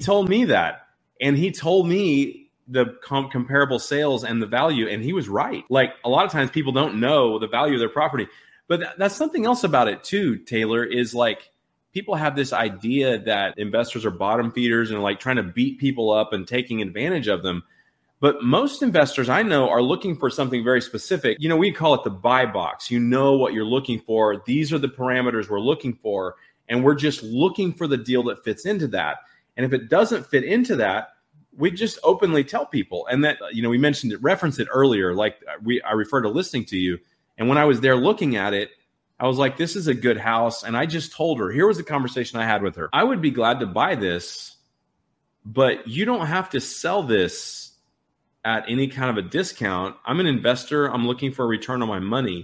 told me that. And he told me the com- comparable sales and the value, and he was right. Like a lot of times people don't know the value of their property. But th- that's something else about it too, Taylor, is like people have this idea that investors are bottom feeders and like trying to beat people up and taking advantage of them. But most investors I know are looking for something very specific. You know, we call it the buy box. You know what you're looking for. These are the parameters we're looking for. And we're just looking for the deal that fits into that. And if it doesn't fit into that, we just openly tell people. And that, you know, we mentioned it, referenced it earlier. Like uh, we, I refer to listening to you. And when I was there looking at it, I was like, this is a good house. And I just told her, here was the conversation I had with her. I would be glad to buy this, but you don't have to sell this at any kind of a discount. I'm an investor. I'm looking for a return on my money.